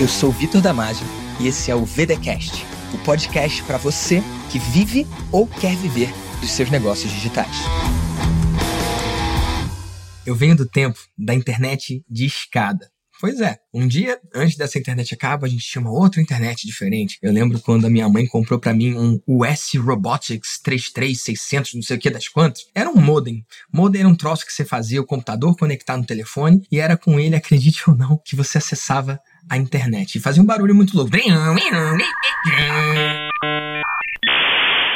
Eu sou Vitor Damasio e esse é o VDcast, o podcast para você que vive ou quer viver dos seus negócios digitais. Eu venho do tempo da internet de escada. Pois é, um dia antes dessa internet acabar, a gente tinha uma outra internet diferente. Eu lembro quando a minha mãe comprou para mim um US Robotics 33600, não sei o que das quantas. Era um modem. Modem era um troço que você fazia o computador conectar no telefone e era com ele, acredite ou não, que você acessava a internet. E fazia um barulho muito louco.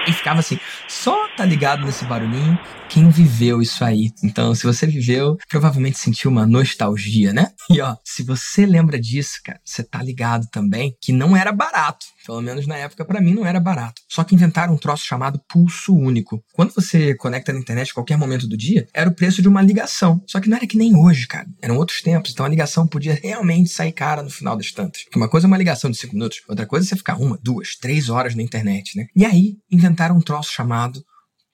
E ficava assim, só tá ligado nesse barulhinho quem viveu isso aí. Então, se você viveu, provavelmente sentiu uma nostalgia, né? E ó, se você lembra disso, cara, você tá ligado também que não era barato. Pelo menos na época, para mim, não era barato. Só que inventaram um troço chamado pulso único. Quando você conecta na internet a qualquer momento do dia, era o preço de uma ligação. Só que não era que nem hoje, cara. Eram outros tempos. Então a ligação podia realmente sair cara no final das tantas. Porque uma coisa é uma ligação de 5 minutos, outra coisa é você ficar uma, duas, três horas na internet, né? E aí inventaram um troço chamado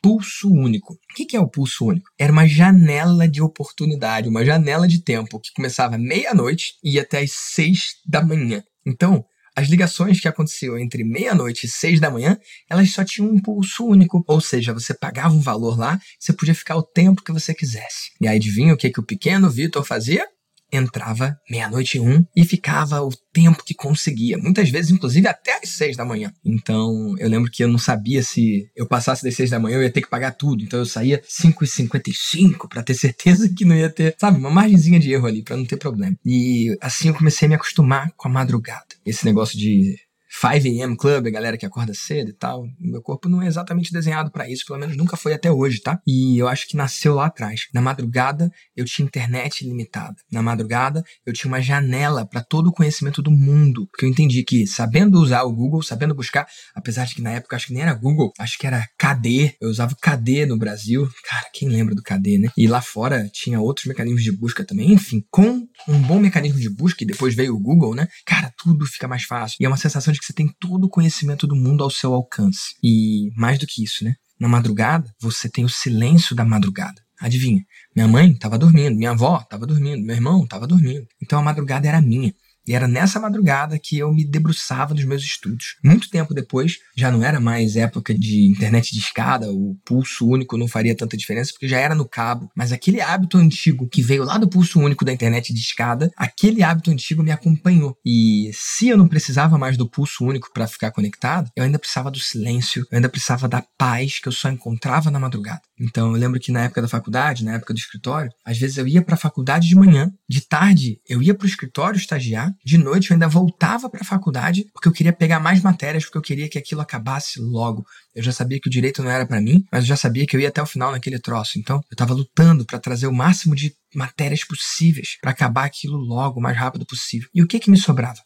pulso único. O que é o pulso único? Era uma janela de oportunidade, uma janela de tempo que começava meia-noite e ia até as seis da manhã. Então, as ligações que aconteciam entre meia-noite e seis da manhã, elas só tinham um pulso único. Ou seja, você pagava um valor lá, você podia ficar o tempo que você quisesse. E aí adivinha o que, que o pequeno Vitor fazia? Entrava meia-noite e um e ficava o tempo que conseguia, muitas vezes, inclusive, até às seis da manhã. Então, eu lembro que eu não sabia se eu passasse das seis da manhã eu ia ter que pagar tudo. Então, eu saía 5 e 55 para ter certeza que não ia ter, sabe, uma margenzinha de erro ali, para não ter problema. E assim eu comecei a me acostumar com a madrugada. Esse negócio de 5 a.m. Club, a galera que acorda cedo e tal. Meu corpo não é exatamente desenhado para isso, pelo menos nunca foi até hoje, tá? E eu acho que nasceu lá atrás. Na madrugada, eu tinha internet limitada. Na madrugada, eu tinha uma janela para todo o conhecimento do mundo. Porque eu entendi que, sabendo usar o Google, sabendo buscar, apesar de que na época acho que nem era Google, acho que era KD. Eu usava KD no Brasil. Cara, quem lembra do KD, né? E lá fora tinha outros mecanismos de busca também. Enfim, com um bom mecanismo de busca, e depois veio o Google, né? Cara, tudo fica mais fácil. E é uma sensação de que você tem todo o conhecimento do mundo ao seu alcance. E mais do que isso, né? Na madrugada, você tem o silêncio da madrugada. Adivinha? Minha mãe estava dormindo, minha avó estava dormindo, meu irmão estava dormindo. Então a madrugada era minha. E era nessa madrugada que eu me debruçava nos meus estudos. Muito tempo depois, já não era mais época de internet de escada, o pulso único não faria tanta diferença, porque já era no cabo. Mas aquele hábito antigo que veio lá do pulso único da internet de escada, aquele hábito antigo me acompanhou. E se eu não precisava mais do pulso único para ficar conectado, eu ainda precisava do silêncio, eu ainda precisava da paz que eu só encontrava na madrugada. Então eu lembro que na época da faculdade, na época do escritório, às vezes eu ia para a faculdade de manhã, de tarde eu ia para o escritório estagiar, de noite eu ainda voltava para a faculdade porque eu queria pegar mais matérias, porque eu queria que aquilo acabasse logo. Eu já sabia que o direito não era para mim, mas eu já sabia que eu ia até o final naquele troço. Então eu estava lutando para trazer o máximo de matérias possíveis para acabar aquilo logo, o mais rápido possível. E o que que me sobrava?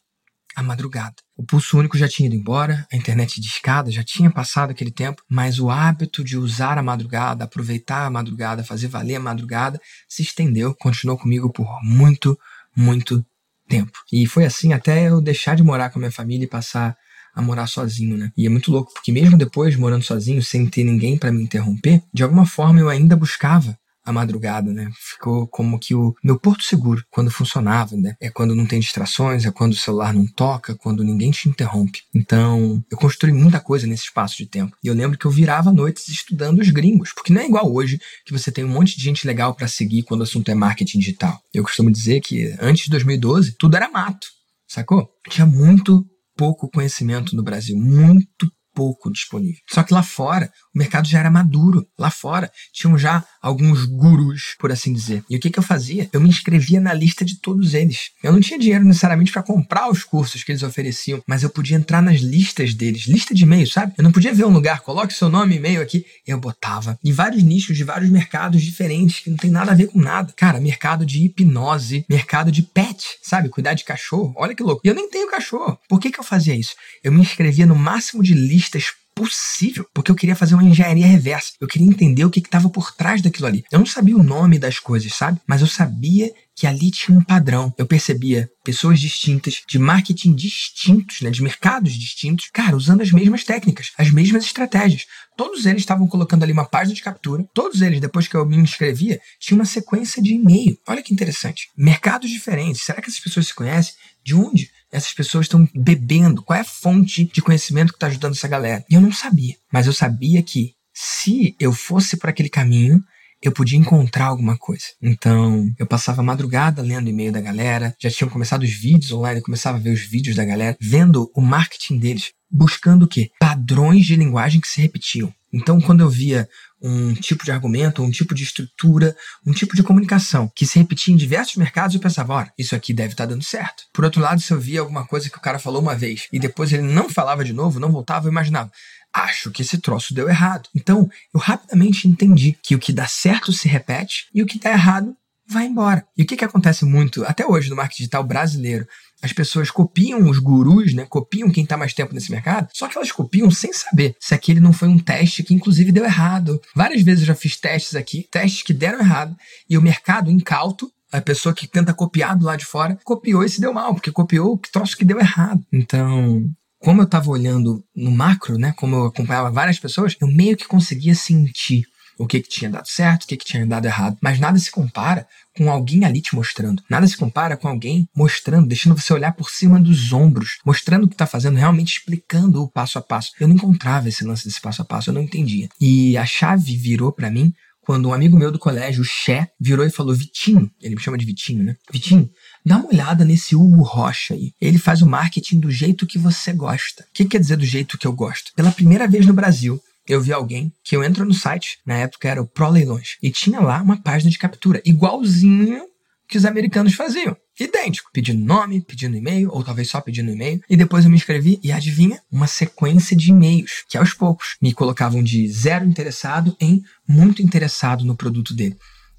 A madrugada. O pulso único já tinha ido embora, a internet de escada já tinha passado aquele tempo, mas o hábito de usar a madrugada, aproveitar a madrugada, fazer valer a madrugada, se estendeu, continuou comigo por muito, muito tempo. E foi assim até eu deixar de morar com a minha família e passar a morar sozinho, né? E é muito louco, porque mesmo depois morando sozinho, sem ter ninguém para me interromper, de alguma forma eu ainda buscava a madrugada, né? Ficou como que o meu porto seguro quando funcionava, né? É quando não tem distrações, é quando o celular não toca, quando ninguém te interrompe. Então, eu construí muita coisa nesse espaço de tempo. E eu lembro que eu virava noites estudando os gringos, porque não é igual hoje que você tem um monte de gente legal para seguir quando o assunto é marketing digital. Eu costumo dizer que antes de 2012, tudo era mato, sacou? Tinha muito pouco conhecimento no Brasil, muito pouco disponível. Só que lá fora, o mercado já era maduro. Lá fora, tinham já alguns gurus, por assim dizer. E o que, que eu fazia? Eu me inscrevia na lista de todos eles. Eu não tinha dinheiro necessariamente para comprar os cursos que eles ofereciam, mas eu podia entrar nas listas deles. Lista de e-mail, sabe? Eu não podia ver um lugar, coloque seu nome e e-mail aqui. Eu botava. E vários nichos de vários mercados diferentes que não tem nada a ver com nada. Cara, mercado de hipnose, mercado de pet, sabe? Cuidar de cachorro. Olha que louco. E eu nem tenho cachorro. Por que, que eu fazia isso? Eu me inscrevia no máximo de listas possível, porque eu queria fazer uma engenharia reversa. Eu queria entender o que estava por trás daquilo ali. Eu não sabia o nome das coisas, sabe? Mas eu sabia que ali tinha um padrão. Eu percebia pessoas distintas, de marketing distintos, né, de mercados distintos, cara, usando as mesmas técnicas, as mesmas estratégias. Todos eles estavam colocando ali uma página de captura. Todos eles, depois que eu me inscrevia, tinha uma sequência de e-mail. Olha que interessante. Mercados diferentes. Será que essas pessoas se conhecem? De onde essas pessoas estão bebendo? Qual é a fonte de conhecimento que está ajudando essa galera? E eu não sabia. Mas eu sabia que se eu fosse para aquele caminho, eu podia encontrar alguma coisa. Então, eu passava a madrugada lendo e-mail da galera, já tinham começado os vídeos online, eu começava a ver os vídeos da galera, vendo o marketing deles, buscando o quê? Padrões de linguagem que se repetiam. Então, quando eu via um tipo de argumento, um tipo de estrutura, um tipo de comunicação que se repetia em diversos mercados, eu pensava, olha, isso aqui deve estar tá dando certo. Por outro lado, se eu via alguma coisa que o cara falou uma vez e depois ele não falava de novo, não voltava, eu imaginava, acho que esse troço deu errado. Então, eu rapidamente entendi que o que dá certo se repete e o que dá errado vai embora. E o que, que acontece muito até hoje no marketing digital brasileiro? As pessoas copiam os gurus, né? Copiam quem está mais tempo nesse mercado, só que elas copiam sem saber se aquele não foi um teste que inclusive deu errado. Várias vezes eu já fiz testes aqui, testes que deram errado, e o mercado incauto a pessoa que tenta copiar do lado de fora copiou e se deu mal, porque copiou o troço que deu errado. Então, como eu estava olhando no macro, né, como eu acompanhava várias pessoas, eu meio que conseguia sentir o que, que tinha dado certo, o que, que tinha dado errado. Mas nada se compara com alguém ali te mostrando. Nada se compara com alguém mostrando, deixando você olhar por cima dos ombros, mostrando o que está fazendo, realmente explicando o passo a passo. Eu não encontrava esse lance desse passo a passo, eu não entendia. E a chave virou para mim quando um amigo meu do colégio, o Xé, virou e falou: Vitinho, ele me chama de Vitinho, né? Vitinho, dá uma olhada nesse Hugo Rocha aí. Ele faz o marketing do jeito que você gosta. O que quer dizer do jeito que eu gosto? Pela primeira vez no Brasil, eu vi alguém que eu entro no site, na época era o Pro Leilões, e tinha lá uma página de captura, igualzinho que os americanos faziam. Idêntico. Pedindo nome, pedindo e-mail, ou talvez só pedindo e-mail. E depois eu me inscrevi e adivinha? Uma sequência de e-mails, que aos poucos me colocavam de zero interessado em muito interessado no produto dele.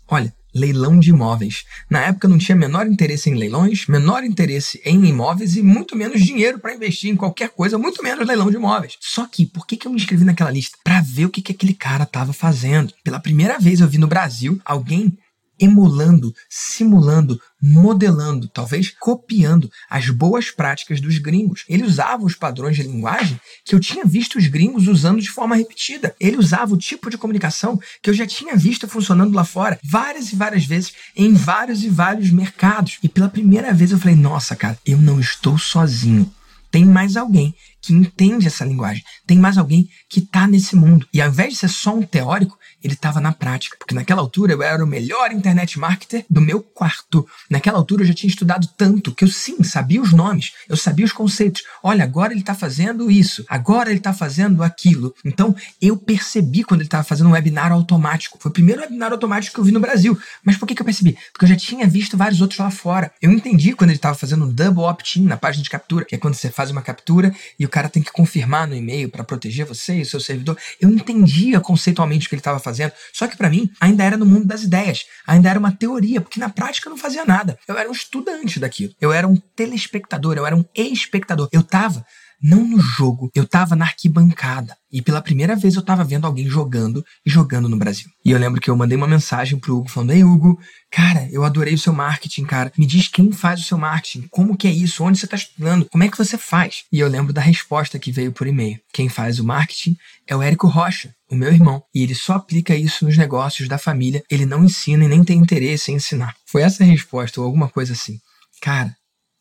Olha, leilão de imóveis. Na época não tinha menor interesse em leilões, menor interesse em imóveis e muito menos dinheiro para investir em qualquer coisa, muito menos leilão de imóveis. Só que, por que, que eu me inscrevi naquela lista? Para ver o que, que aquele cara estava fazendo. Pela primeira vez eu vi no Brasil alguém emulando, simulando, modelando, talvez copiando as boas práticas dos gringos. Ele usava os padrões de linguagem que eu tinha visto os gringos usando de forma repetida. Ele usava o tipo de comunicação que eu já tinha visto funcionando lá fora várias e várias vezes em vários e vários mercados. E pela primeira vez eu falei: nossa, cara, eu não estou sozinho. Tem mais alguém que entende essa linguagem. Tem mais alguém que está nesse mundo. E ao invés de ser só um teórico, ele estava na prática. Porque naquela altura eu era o melhor internet marketer do meu quarto. Naquela altura eu já tinha estudado tanto que eu sim sabia os nomes, eu sabia os conceitos. Olha, agora ele está fazendo isso, agora ele está fazendo aquilo. Então eu percebi quando ele estava fazendo um webinar automático. Foi o primeiro webinar automático que eu vi no Brasil. Mas por que, que eu percebi? Porque eu já tinha visto vários outros lá fora. Eu entendi quando ele estava fazendo um double opt-in na página de captura, que é quando você faz uma captura e o cara tem que confirmar no e-mail para proteger você e o seu servidor. Eu entendia conceitualmente o que ele estava fazendo. Só que para mim ainda era no mundo das ideias, ainda era uma teoria, porque na prática eu não fazia nada. Eu era um estudante daquilo. Eu era um telespectador, eu era um espectador. Eu tava não no jogo, eu tava na arquibancada. E pela primeira vez eu tava vendo alguém jogando e jogando no Brasil. E eu lembro que eu mandei uma mensagem pro Hugo falando: Ei, Hugo, cara, eu adorei o seu marketing, cara. Me diz quem faz o seu marketing, como que é isso, onde você tá estudando, como é que você faz? E eu lembro da resposta que veio por e-mail. Quem faz o marketing é o Érico Rocha, o meu irmão. E ele só aplica isso nos negócios da família. Ele não ensina e nem tem interesse em ensinar. Foi essa a resposta, ou alguma coisa assim. Cara,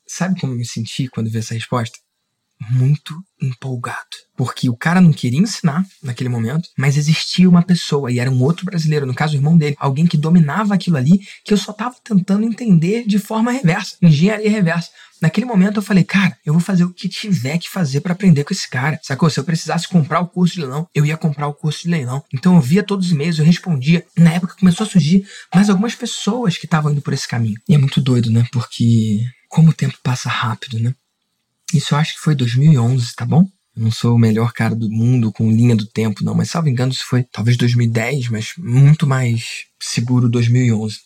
sabe como eu me senti quando vi essa resposta? Muito empolgado. Porque o cara não queria ensinar naquele momento, mas existia uma pessoa, e era um outro brasileiro, no caso o irmão dele, alguém que dominava aquilo ali, que eu só estava tentando entender de forma reversa, engenharia reversa. Naquele momento eu falei, cara, eu vou fazer o que tiver que fazer para aprender com esse cara. Sacou? Se eu precisasse comprar o curso de leilão, eu ia comprar o curso de leilão. Então eu via todos os e-mails, eu respondia. Na época começou a surgir mais algumas pessoas que estavam indo por esse caminho. E é muito doido, né? Porque como o tempo passa rápido, né? Isso eu acho que foi 2011, tá bom? Eu não sou o melhor cara do mundo com linha do tempo, não, mas salvo engano, isso foi talvez 2010, mas muito mais seguro 2011.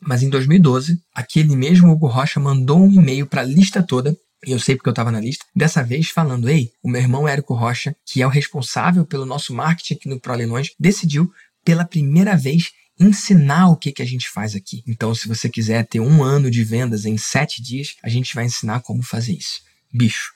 Mas em 2012, aquele mesmo Hugo Rocha mandou um e-mail para a lista toda, e eu sei porque eu estava na lista, dessa vez falando: Ei, o meu irmão Érico Rocha, que é o responsável pelo nosso marketing aqui no ProLeilões, decidiu pela primeira vez ensinar o que, que a gente faz aqui. Então, se você quiser ter um ano de vendas em sete dias, a gente vai ensinar como fazer isso bicho,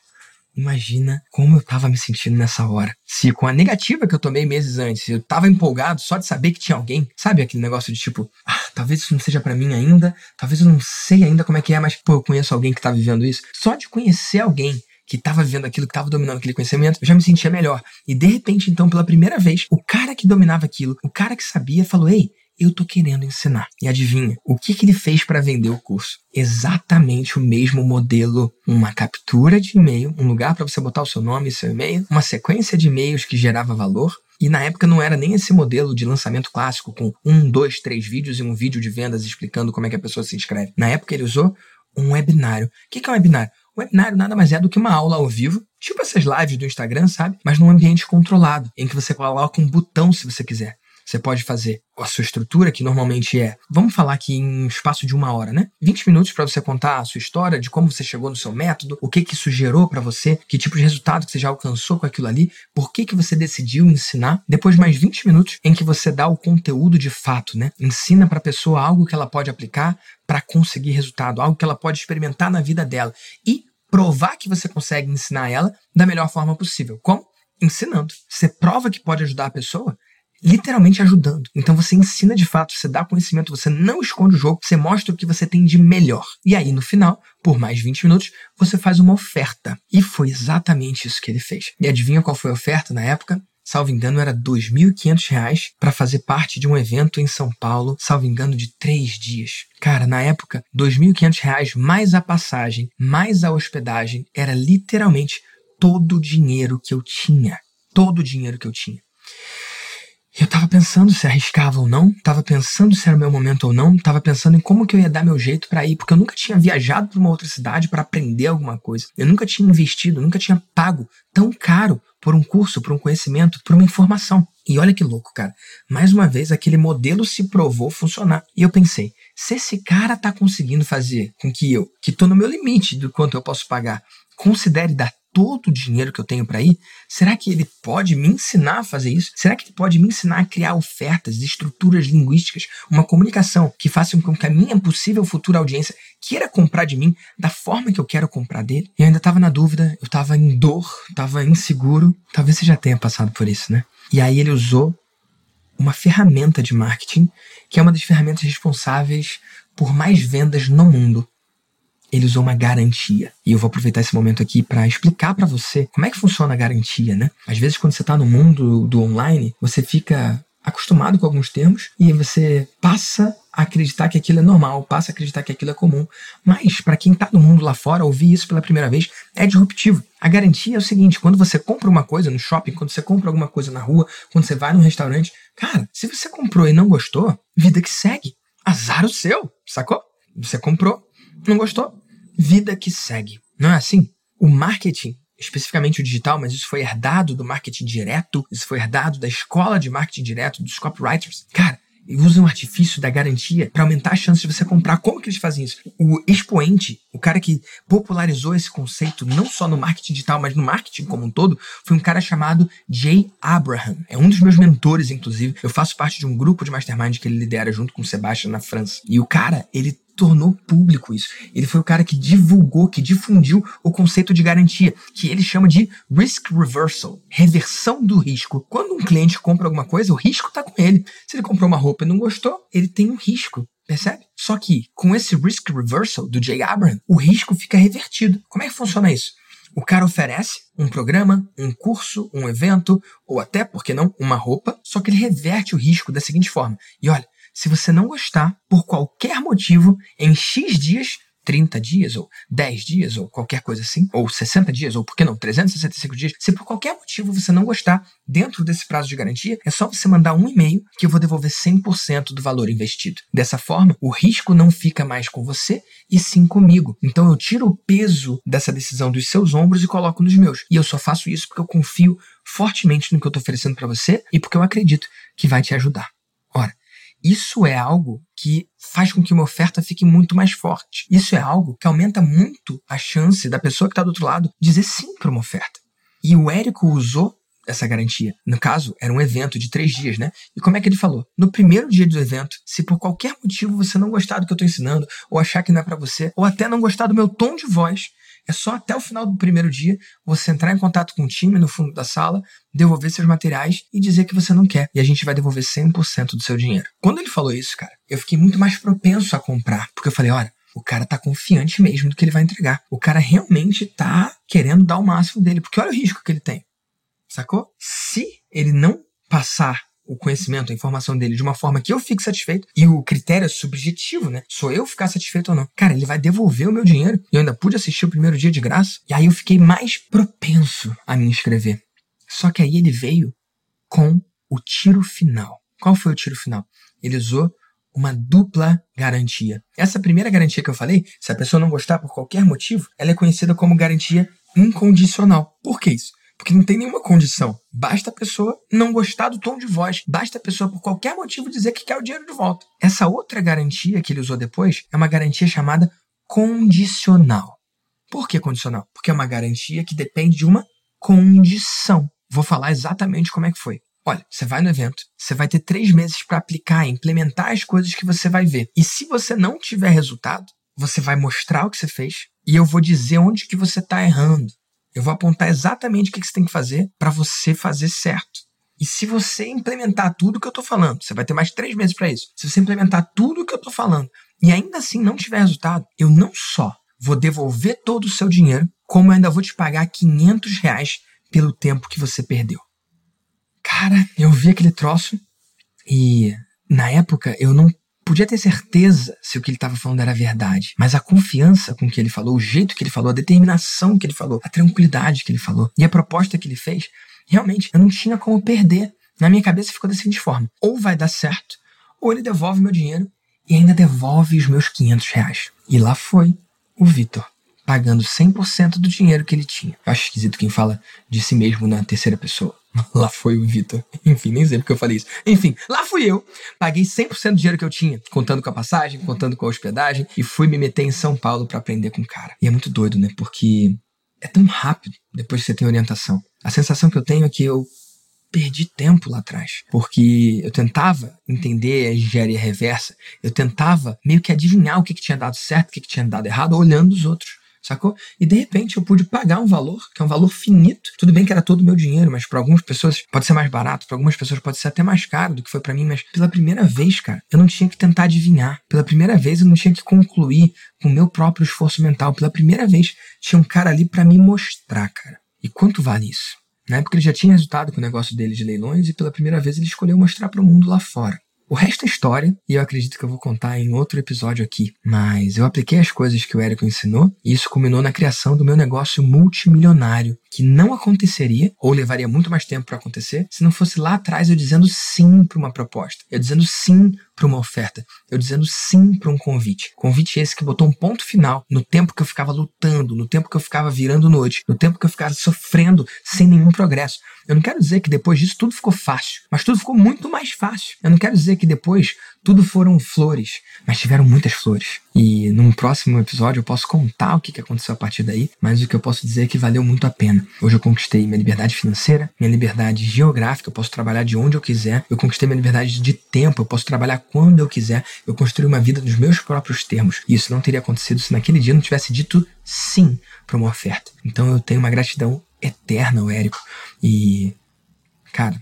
Imagina como eu tava me sentindo nessa hora. Se com a negativa que eu tomei meses antes, eu tava empolgado só de saber que tinha alguém, sabe aquele negócio de tipo, ah, talvez isso não seja para mim ainda, talvez eu não sei ainda como é que é, mas pô, eu conheço alguém que tá vivendo isso. Só de conhecer alguém que estava vivendo aquilo, que estava dominando aquele conhecimento, eu já me sentia melhor. E de repente, então, pela primeira vez, o cara que dominava aquilo, o cara que sabia, falou: Ei, eu tô querendo ensinar. E adivinha, o que, que ele fez para vender o curso? Exatamente o mesmo modelo, uma captura de e-mail, um lugar para você botar o seu nome e seu e-mail, uma sequência de e-mails que gerava valor. E na época não era nem esse modelo de lançamento clássico com um, dois, três vídeos e um vídeo de vendas explicando como é que a pessoa se inscreve. Na época ele usou um webinário. O que é um webinário? O webinário nada mais é do que uma aula ao vivo, tipo essas lives do Instagram, sabe? Mas num ambiente controlado, em que você coloca um botão se você quiser. Você pode fazer a sua estrutura, que normalmente é, vamos falar aqui em um espaço de uma hora, né? 20 minutos para você contar a sua história, de como você chegou no seu método, o que que isso gerou para você, que tipo de resultado que você já alcançou com aquilo ali, por que que você decidiu ensinar. Depois mais 20 minutos em que você dá o conteúdo de fato, né? Ensina para a pessoa algo que ela pode aplicar para conseguir resultado, algo que ela pode experimentar na vida dela e provar que você consegue ensinar ela da melhor forma possível. Como? Ensinando. Você prova que pode ajudar a pessoa literalmente ajudando. Então você ensina de fato, você dá conhecimento, você não esconde o jogo, você mostra o que você tem de melhor. E aí no final, por mais 20 minutos, você faz uma oferta. E foi exatamente isso que ele fez. E adivinha qual foi a oferta na época? salvo engano, era R$ 2.500 para fazer parte de um evento em São Paulo, salvo engano, de três dias. Cara, na época, R$ 2.500 mais a passagem, mais a hospedagem, era literalmente todo o dinheiro que eu tinha. Todo o dinheiro que eu tinha. Eu tava pensando se arriscava ou não, tava pensando se era meu momento ou não, tava pensando em como que eu ia dar meu jeito para ir, porque eu nunca tinha viajado para uma outra cidade para aprender alguma coisa. Eu nunca tinha investido, nunca tinha pago tão caro por um curso, por um conhecimento, por uma informação. E olha que louco, cara. Mais uma vez aquele modelo se provou funcionar. E eu pensei, se esse cara tá conseguindo fazer com que eu, que tô no meu limite do quanto eu posso pagar, considere dar todo o dinheiro que eu tenho para ir, será que ele pode me ensinar a fazer isso? Será que ele pode me ensinar a criar ofertas, estruturas linguísticas, uma comunicação que faça com que a minha possível futura audiência queira comprar de mim da forma que eu quero comprar dele? E eu ainda estava na dúvida, eu estava em dor, estava inseguro. Talvez você já tenha passado por isso, né? E aí ele usou uma ferramenta de marketing que é uma das ferramentas responsáveis por mais vendas no mundo ele usou uma garantia. E eu vou aproveitar esse momento aqui para explicar para você como é que funciona a garantia, né? Às vezes quando você está no mundo do online, você fica acostumado com alguns termos e você passa a acreditar que aquilo é normal, passa a acreditar que aquilo é comum. Mas para quem está no mundo lá fora, ouvir isso pela primeira vez é disruptivo. A garantia é o seguinte: quando você compra uma coisa no shopping, quando você compra alguma coisa na rua, quando você vai num restaurante, cara, se você comprou e não gostou, vida que segue. Azar o seu, sacou? Você comprou, não gostou, vida que segue. Não é assim? O marketing, especificamente o digital, mas isso foi herdado do marketing direto, isso foi herdado da escola de marketing direto, dos copywriters. Cara, usam um artifício da garantia para aumentar a chance de você comprar. Como que eles fazem isso? O expoente, o cara que popularizou esse conceito não só no marketing digital, mas no marketing como um todo, foi um cara chamado Jay Abraham. É um dos meus mentores, inclusive. Eu faço parte de um grupo de mastermind que ele lidera junto com o Sebastian na França. E o cara, ele tornou público isso. Ele foi o cara que divulgou, que difundiu o conceito de garantia, que ele chama de risk reversal, reversão do risco. Quando um cliente compra alguma coisa, o risco está com ele. Se ele comprou uma roupa e não gostou, ele tem um risco. Percebe? Só que com esse risk reversal do Jay Abraham, o risco fica revertido. Como é que funciona isso? O cara oferece um programa, um curso, um evento, ou até, por que não, uma roupa, só que ele reverte o risco da seguinte forma. E olha, se você não gostar, por qualquer motivo, em X dias, 30 dias, ou 10 dias, ou qualquer coisa assim, ou 60 dias, ou por que não, 365 dias, se por qualquer motivo você não gostar, dentro desse prazo de garantia, é só você mandar um e-mail que eu vou devolver 100% do valor investido. Dessa forma, o risco não fica mais com você e sim comigo. Então eu tiro o peso dessa decisão dos seus ombros e coloco nos meus. E eu só faço isso porque eu confio fortemente no que eu estou oferecendo para você e porque eu acredito que vai te ajudar. Isso é algo que faz com que uma oferta fique muito mais forte. Isso é algo que aumenta muito a chance da pessoa que está do outro lado dizer sim para uma oferta. E o Érico usou essa garantia. No caso, era um evento de três dias, né? E como é que ele falou? No primeiro dia do evento, se por qualquer motivo você não gostar do que eu estou ensinando, ou achar que não é para você, ou até não gostar do meu tom de voz, É só até o final do primeiro dia você entrar em contato com o time no fundo da sala, devolver seus materiais e dizer que você não quer. E a gente vai devolver 100% do seu dinheiro. Quando ele falou isso, cara, eu fiquei muito mais propenso a comprar. Porque eu falei, olha, o cara tá confiante mesmo do que ele vai entregar. O cara realmente tá querendo dar o máximo dele. Porque olha o risco que ele tem. Sacou? Se ele não passar o conhecimento, a informação dele de uma forma que eu fique satisfeito, e o critério é subjetivo, né? Sou eu ficar satisfeito ou não. Cara, ele vai devolver o meu dinheiro. Eu ainda pude assistir o primeiro dia de graça. E aí eu fiquei mais propenso a me inscrever. Só que aí ele veio com o tiro final. Qual foi o tiro final? Ele usou uma dupla garantia. Essa primeira garantia que eu falei, se a pessoa não gostar por qualquer motivo, ela é conhecida como garantia incondicional. Por que isso? Porque não tem nenhuma condição. Basta a pessoa não gostar do tom de voz. Basta a pessoa, por qualquer motivo, dizer que quer o dinheiro de volta. Essa outra garantia que ele usou depois é uma garantia chamada condicional. Por que condicional? Porque é uma garantia que depende de uma condição. Vou falar exatamente como é que foi. Olha, você vai no evento, você vai ter três meses para aplicar, implementar as coisas que você vai ver. E se você não tiver resultado, você vai mostrar o que você fez e eu vou dizer onde que você está errando. Eu vou apontar exatamente o que você tem que fazer para você fazer certo. E se você implementar tudo que eu estou falando, você vai ter mais três meses para isso. Se você implementar tudo que eu estou falando e ainda assim não tiver resultado, eu não só vou devolver todo o seu dinheiro, como eu ainda vou te pagar 500 reais pelo tempo que você perdeu. Cara, eu vi aquele troço e na época eu não podia ter certeza se o que ele estava falando era verdade, mas a confiança com que ele falou, o jeito que ele falou, a determinação que ele falou, a tranquilidade que ele falou e a proposta que ele fez, realmente eu não tinha como perder. Na minha cabeça ficou da seguinte forma: ou vai dar certo, ou ele devolve meu dinheiro e ainda devolve os meus 500 reais. E lá foi o Vitor pagando 100% do dinheiro que ele tinha. Eu acho esquisito quem fala de si mesmo na terceira pessoa. Lá foi o Vitor. Enfim, nem sei porque eu falei isso. Enfim, lá fui eu. Paguei 100% do dinheiro que eu tinha, contando com a passagem, contando com a hospedagem, e fui me meter em São Paulo para aprender com o cara. E é muito doido, né? Porque é tão rápido depois que você tem orientação. A sensação que eu tenho é que eu perdi tempo lá atrás, porque eu tentava entender a engenharia reversa, eu tentava meio que adivinhar o que, que tinha dado certo, o que, que tinha dado errado, olhando os outros sacou? E de repente eu pude pagar um valor, que é um valor finito. Tudo bem que era todo o meu dinheiro, mas para algumas pessoas pode ser mais barato, para algumas pessoas pode ser até mais caro do que foi para mim, mas pela primeira vez, cara, eu não tinha que tentar adivinhar. Pela primeira vez eu não tinha que concluir com o meu próprio esforço mental. Pela primeira vez tinha um cara ali para me mostrar, cara. E quanto vale isso? Na época ele já tinha resultado com o negócio dele de leilões e pela primeira vez ele escolheu mostrar para o mundo lá fora. O resto é história e eu acredito que eu vou contar em outro episódio aqui. Mas eu apliquei as coisas que o Érico ensinou e isso culminou na criação do meu negócio multimilionário, que não aconteceria ou levaria muito mais tempo para acontecer se não fosse lá atrás eu dizendo sim para uma proposta, eu dizendo sim para uma oferta, eu dizendo sim para um convite. Convite esse que botou um ponto final no tempo que eu ficava lutando, no tempo que eu ficava virando noite, no tempo que eu ficava sofrendo sem nenhum progresso. Eu não quero dizer que depois disso tudo ficou fácil, mas tudo ficou muito mais fácil. Eu não quero dizer que depois tudo foram flores, mas tiveram muitas flores. E num próximo episódio eu posso contar o que aconteceu a partir daí, mas o que eu posso dizer é que valeu muito a pena. Hoje eu conquistei minha liberdade financeira, minha liberdade geográfica, eu posso trabalhar de onde eu quiser, eu conquistei minha liberdade de tempo, eu posso trabalhar quando eu quiser, eu construí uma vida nos meus próprios termos. E isso não teria acontecido se naquele dia eu não tivesse dito sim para uma oferta. Então eu tenho uma gratidão eterna ao Érico. E, cara,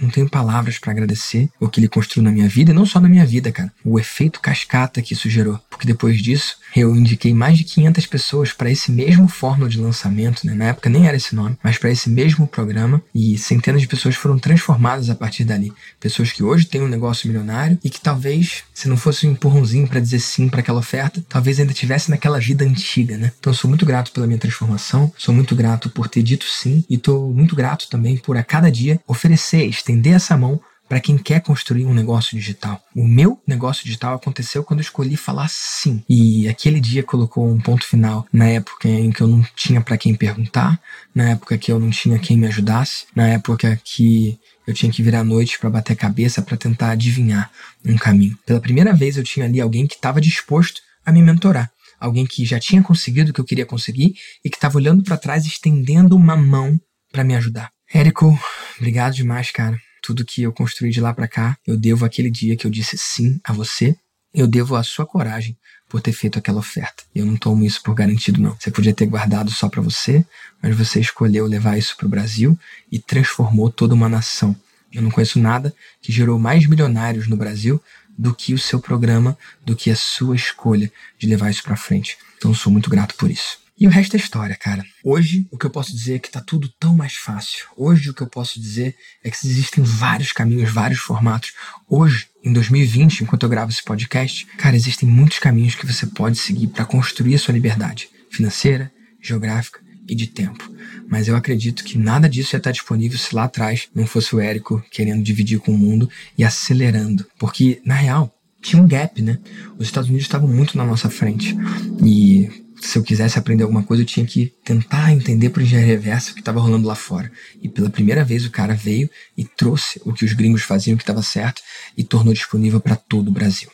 não tenho palavras para agradecer o que ele construiu na minha vida, e não só na minha vida, cara. O efeito cascata que isso gerou. Porque depois disso, eu indiquei mais de 500 pessoas para esse mesmo fórmula de lançamento, né? Na época nem era esse nome, mas para esse mesmo programa, e centenas de pessoas foram transformadas a partir dali. Pessoas que hoje têm um negócio milionário e que talvez, se não fosse um empurrãozinho para dizer sim para aquela oferta, talvez ainda tivesse naquela vida antiga, né? Então sou muito grato pela minha transformação, sou muito grato por ter dito sim e tô muito grato também por a cada dia oferecer estender essa mão para quem quer construir um negócio digital. O meu negócio digital aconteceu quando eu escolhi falar sim. E aquele dia colocou um ponto final na época em que eu não tinha para quem perguntar, na época que eu não tinha quem me ajudasse, na época que eu tinha que virar à noite para bater cabeça para tentar adivinhar um caminho. Pela primeira vez eu tinha ali alguém que estava disposto a me mentorar. Alguém que já tinha conseguido o que eu queria conseguir e que estava olhando para trás estendendo uma mão para me ajudar. Érico, obrigado demais, cara. Tudo que eu construí de lá para cá, eu devo aquele dia que eu disse sim a você. Eu devo a sua coragem, por ter feito aquela oferta. Eu não tomo isso por garantido, não. Você podia ter guardado só para você, mas você escolheu levar isso para o Brasil e transformou toda uma nação. Eu não conheço nada que gerou mais milionários no Brasil do que o seu programa, do que a sua escolha de levar isso para frente. Então, sou muito grato por isso. E o resto é história, cara. Hoje, o que eu posso dizer é que tá tudo tão mais fácil. Hoje, o que eu posso dizer é que existem vários caminhos, vários formatos. Hoje, em 2020, enquanto eu gravo esse podcast, cara, existem muitos caminhos que você pode seguir para construir a sua liberdade financeira, geográfica e de tempo. Mas eu acredito que nada disso ia estar disponível se lá atrás não fosse o Érico querendo dividir com o mundo e acelerando. Porque, na real, tinha um gap, né? Os Estados Unidos estavam muito na nossa frente. E se eu quisesse aprender alguma coisa, eu tinha que tentar entender por engenharia reversa o que estava rolando lá fora. E pela primeira vez o cara veio e trouxe o que os gringos faziam que estava certo e tornou disponível para todo o Brasil.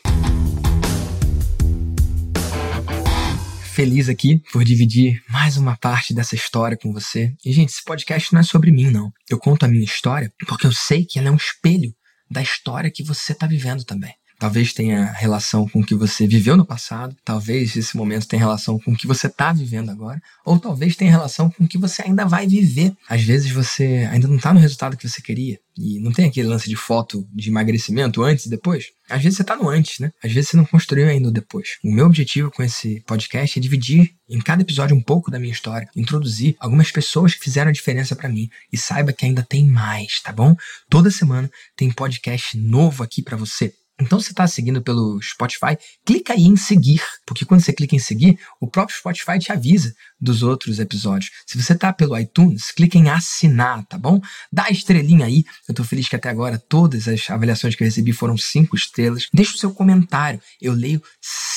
Feliz aqui por dividir mais uma parte dessa história com você. E, gente, esse podcast não é sobre mim, não. Eu conto a minha história porque eu sei que ela é um espelho da história que você está vivendo também. Talvez tenha relação com o que você viveu no passado, talvez esse momento tenha relação com o que você está vivendo agora, ou talvez tenha relação com o que você ainda vai viver. Às vezes você ainda não está no resultado que você queria, e não tem aquele lance de foto de emagrecimento antes e depois. Às vezes você está no antes, né? Às vezes você não construiu ainda o depois. O meu objetivo com esse podcast é dividir em cada episódio um pouco da minha história, introduzir algumas pessoas que fizeram a diferença para mim e saiba que ainda tem mais, tá bom? Toda semana tem podcast novo aqui para você. Então, se está seguindo pelo Spotify, clica aí em seguir, porque quando você clica em seguir, o próprio Spotify te avisa dos outros episódios. Se você está pelo iTunes, clica em assinar, tá bom? Dá a estrelinha aí. Eu estou feliz que até agora todas as avaliações que eu recebi foram cinco estrelas. Deixa o seu comentário. Eu leio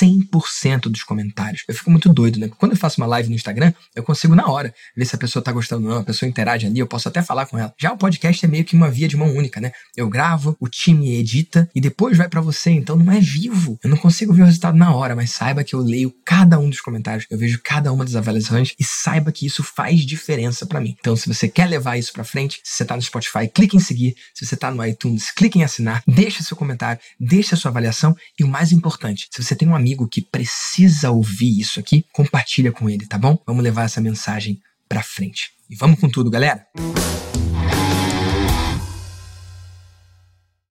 100% dos comentários. Eu fico muito doido, né? Quando eu faço uma live no Instagram, eu consigo na hora ver se a pessoa está gostando ou não, a pessoa interage ali, eu posso até falar com ela. Já o podcast é meio que uma via de mão única, né? Eu gravo, o time edita e depois vai você, então não é vivo. Eu não consigo ver o resultado na hora, mas saiba que eu leio cada um dos comentários, eu vejo cada uma das avaliações e saiba que isso faz diferença para mim. Então, se você quer levar isso para frente, se você tá no Spotify, clique em seguir. Se você tá no iTunes, clique em assinar. Deixa seu comentário, deixa sua avaliação e o mais importante, se você tem um amigo que precisa ouvir isso aqui, compartilha com ele, tá bom? Vamos levar essa mensagem para frente. E vamos com tudo, galera.